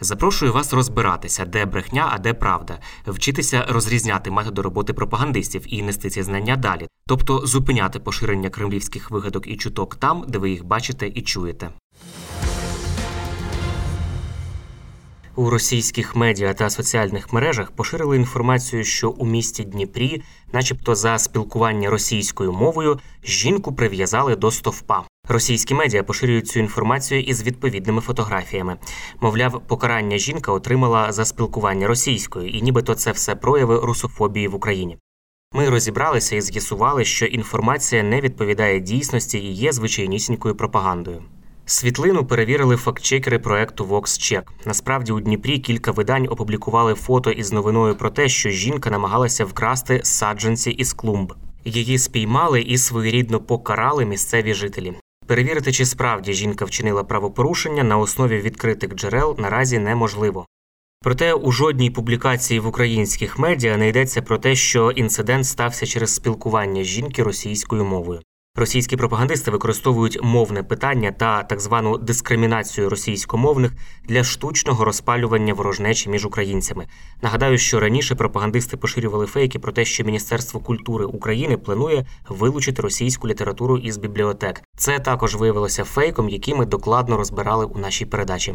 Запрошую вас розбиратися, де брехня, а де правда, вчитися розрізняти методи роботи пропагандистів і нести ці знання далі, тобто зупиняти поширення кремлівських вигадок і чуток там, де ви їх бачите і чуєте. У російських медіа та соціальних мережах поширили інформацію, що у місті Дніпрі, начебто за спілкування російською мовою, жінку прив'язали до стовпа. Російські медіа поширюють цю інформацію із відповідними фотографіями. Мовляв, покарання жінка отримала за спілкування російською, і нібито це все прояви русофобії в Україні. Ми розібралися і з'ясували, що інформація не відповідає дійсності і є звичайнісінькою пропагандою. Світлину перевірили фактчекери проекту VoxCheck. Насправді у Дніпрі кілька видань опублікували фото із новиною про те, що жінка намагалася вкрасти саджанці із клумб. Її спіймали і своєрідно покарали місцеві жителі. Перевірити, чи справді жінка вчинила правопорушення на основі відкритих джерел наразі неможливо. Проте у жодній публікації в українських медіа не йдеться про те, що інцидент стався через спілкування жінки російською мовою. Російські пропагандисти використовують мовне питання та так звану дискримінацію російськомовних для штучного розпалювання ворожнечі між українцями. Нагадаю, що раніше пропагандисти поширювали фейки про те, що Міністерство культури України планує вилучити російську літературу із бібліотек. Це також виявилося фейком, який ми докладно розбирали у нашій передачі.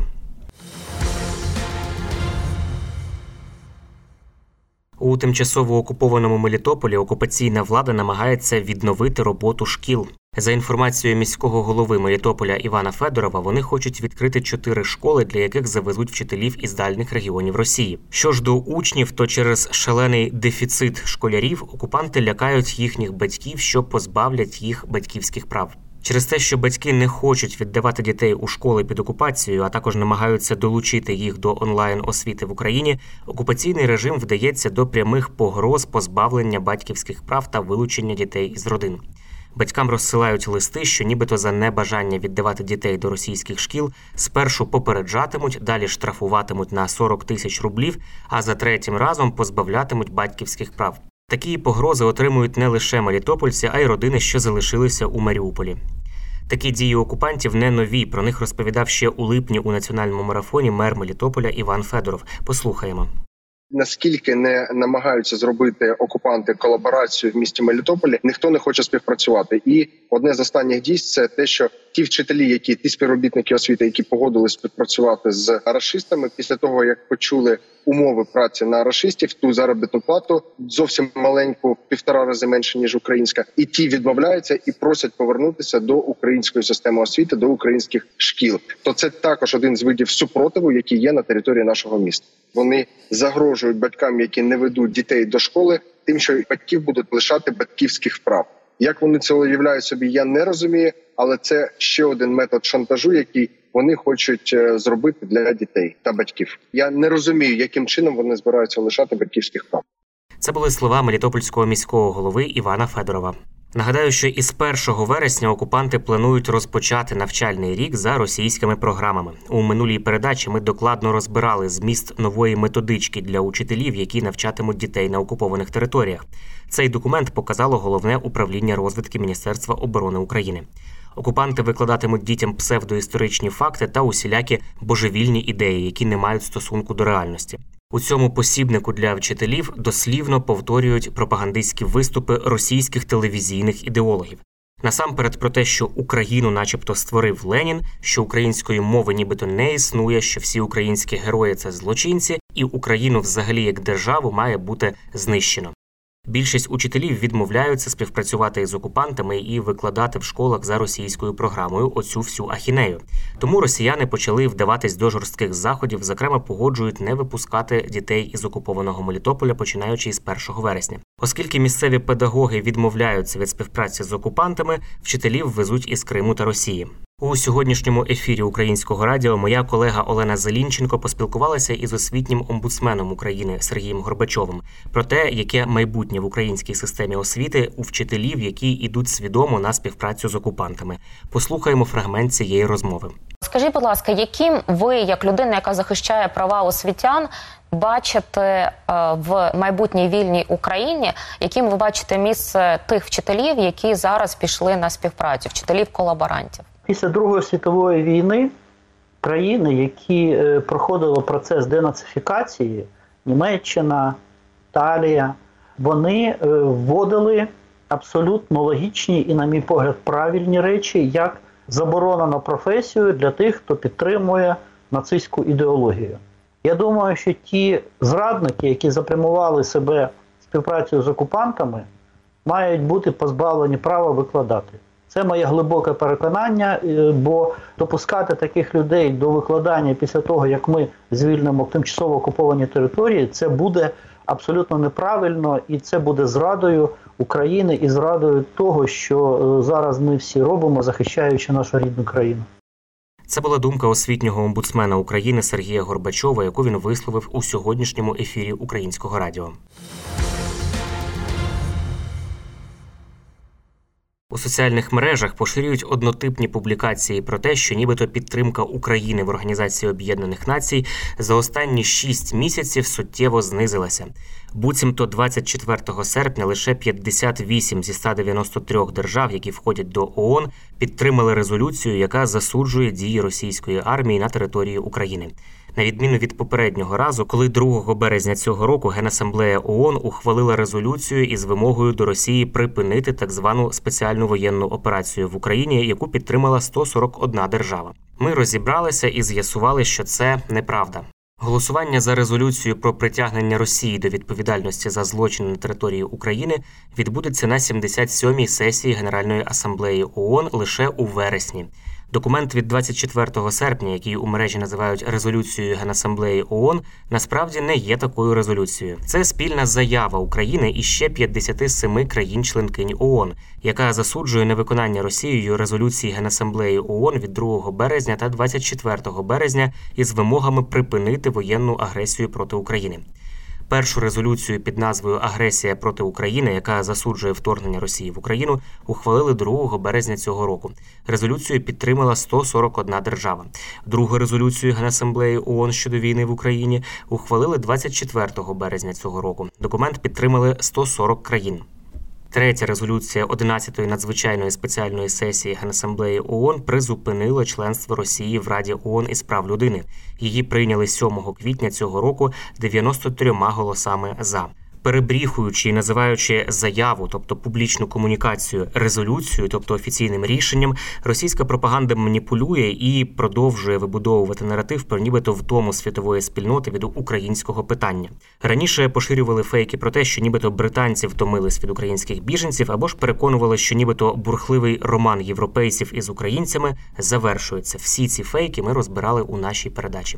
У тимчасово окупованому Мелітополі окупаційна влада намагається відновити роботу шкіл. За інформацією міського голови Мелітополя Івана Федорова, вони хочуть відкрити чотири школи, для яких завезуть вчителів із дальніх регіонів Росії. Що ж до учнів, то через шалений дефіцит школярів окупанти лякають їхніх батьків, що позбавлять їх батьківських прав. Через те, що батьки не хочуть віддавати дітей у школи під окупацією, а також намагаються долучити їх до онлайн освіти в Україні, окупаційний режим вдається до прямих погроз позбавлення батьківських прав та вилучення дітей із родин. Батькам розсилають листи, що нібито за небажання віддавати дітей до російських шкіл спершу попереджатимуть, далі штрафуватимуть на 40 тисяч рублів, а за третім разом позбавлятимуть батьківських прав. Такі погрози отримують не лише мелітопольці, а й родини, що залишилися у Маріуполі. Такі дії окупантів не нові. Про них розповідав ще у липні у національному марафоні мер Мелітополя Іван Федоров. Послухаємо. Наскільки не намагаються зробити окупанти колаборацію в місті Мелітополі, ніхто не хоче співпрацювати. І одне з останніх дій це те, що ті вчителі, які ті співробітники освіти, які погодились співпрацювати з рашистами, після того як почули умови праці на рашистів, ту заробітну плату зовсім маленьку, півтора рази менше ніж українська, і ті відмовляються і просять повернутися до української системи освіти, до українських шкіл. То це також один з видів супротиву, який є на території нашого міста. Вони загрожують батькам, які не ведуть дітей до школи, тим, що батьків будуть лишати батьківських прав. Як вони це уявляють собі, я не розумію, але це ще один метод шантажу, який вони хочуть е, зробити для дітей та батьків. Я не розумію, яким чином вони збираються лишати батьківських прав. Це були слова Мелітопольського міського голови Івана Федорова. Нагадаю, що із 1 вересня окупанти планують розпочати навчальний рік за російськими програмами. У минулій передачі ми докладно розбирали зміст нової методички для учителів, які навчатимуть дітей на окупованих територіях. Цей документ показало головне управління розвитки Міністерства оборони України. Окупанти викладатимуть дітям псевдоісторичні факти та усілякі божевільні ідеї, які не мають стосунку до реальності. У цьому посібнику для вчителів дослівно повторюють пропагандистські виступи російських телевізійних ідеологів. Насамперед про те, що Україну, начебто, створив Ленін, що української мови нібито не існує, що всі українські герої це злочинці, і Україну взагалі як державу має бути знищено. Більшість учителів відмовляються співпрацювати із окупантами і викладати в школах за російською програмою оцю всю ахінею. Тому росіяни почали вдаватись до жорстких заходів, зокрема погоджують не випускати дітей із окупованого Мелітополя, починаючи із 1 вересня. Оскільки місцеві педагоги відмовляються від співпраці з окупантами, вчителів везуть із Криму та Росії. У сьогоднішньому ефірі українського радіо моя колега Олена Зелінченко поспілкувалася із освітнім омбудсменом України Сергієм Горбачовим про те, яке майбутнє в українській системі освіти у вчителів, які йдуть свідомо на співпрацю з окупантами. Послухаємо фрагмент цієї розмови. Скажіть, будь ласка, яким ви, як людина, яка захищає права освітян, бачите е, в майбутній вільній Україні, яким ви бачите місце тих вчителів, які зараз пішли на співпрацю, вчителів колаборантів? Після Другої світової війни країни, які е, проходили процес денацифікації, Німеччина, Італія, вони е, вводили абсолютно логічні і, на мій погляд, правильні речі, як заборона на професію для тих, хто підтримує нацистську ідеологію. Я думаю, що ті зрадники, які запрямували себе співпрацею з окупантами, мають бути позбавлені права викладати. Це моє глибоке переконання, е, бо допускати таких людей до викладання після того, як ми звільнимо тимчасово окуповані території, це буде абсолютно неправильно і це буде зрадою України і зрадою того, що е, зараз ми всі робимо, захищаючи нашу рідну країну. Це була думка освітнього омбудсмена України Сергія Горбачова, яку він висловив у сьогоднішньому ефірі Українського радіо. У соціальних мережах поширюють однотипні публікації про те, що нібито підтримка України в Організації Об'єднаних Націй за останні шість місяців суттєво знизилася. Буцімто 24 серпня лише 58 зі 193 держав, які входять до ООН, підтримали резолюцію, яка засуджує дії російської армії на території України. На відміну від попереднього разу, коли 2 березня цього року Генасамблея ООН ухвалила резолюцію із вимогою до Росії припинити так звану спеціальну воєнну операцію в Україні, яку підтримала 141 держава. Ми розібралися і з'ясували, що це неправда. Голосування за резолюцію про притягнення Росії до відповідальності за злочини на території України відбудеться на 77-й сесії Генеральної асамблеї ООН лише у вересні. Документ від 24 серпня, який у мережі називають резолюцією Генасамблеї ООН, насправді не є такою резолюцією. Це спільна заява України і ще 57 країн-членкинь ООН, яка засуджує невиконання Росією резолюції Генасамблеї ООН від 2 березня та 24 березня із вимогами припинити воєнну агресію проти України. Першу резолюцію під назвою Агресія проти України, яка засуджує вторгнення Росії в Україну, ухвалили 2 березня цього року. Резолюцію підтримала 141 держава. Другу резолюцію Генасамблеї ООН щодо війни в Україні ухвалили 24 березня цього року. Документ підтримали 140 країн. Третя резолюція 11-ї надзвичайної спеціальної сесії Генасамблеї ООН призупинила членство Росії в Раді ООН із прав людини. Її прийняли 7 квітня цього року 93 голосами за перебріхуючи і називаючи заяву, тобто публічну комунікацію, резолюцію, тобто офіційним рішенням, російська пропаганда маніпулює і продовжує вибудовувати наратив про нібито вдому світової спільноти від українського питання. Раніше поширювали фейки про те, що нібито британці втомились від українських біженців, або ж переконували, що нібито бурхливий роман європейців із українцями завершується. Всі ці фейки ми розбирали у нашій передачі.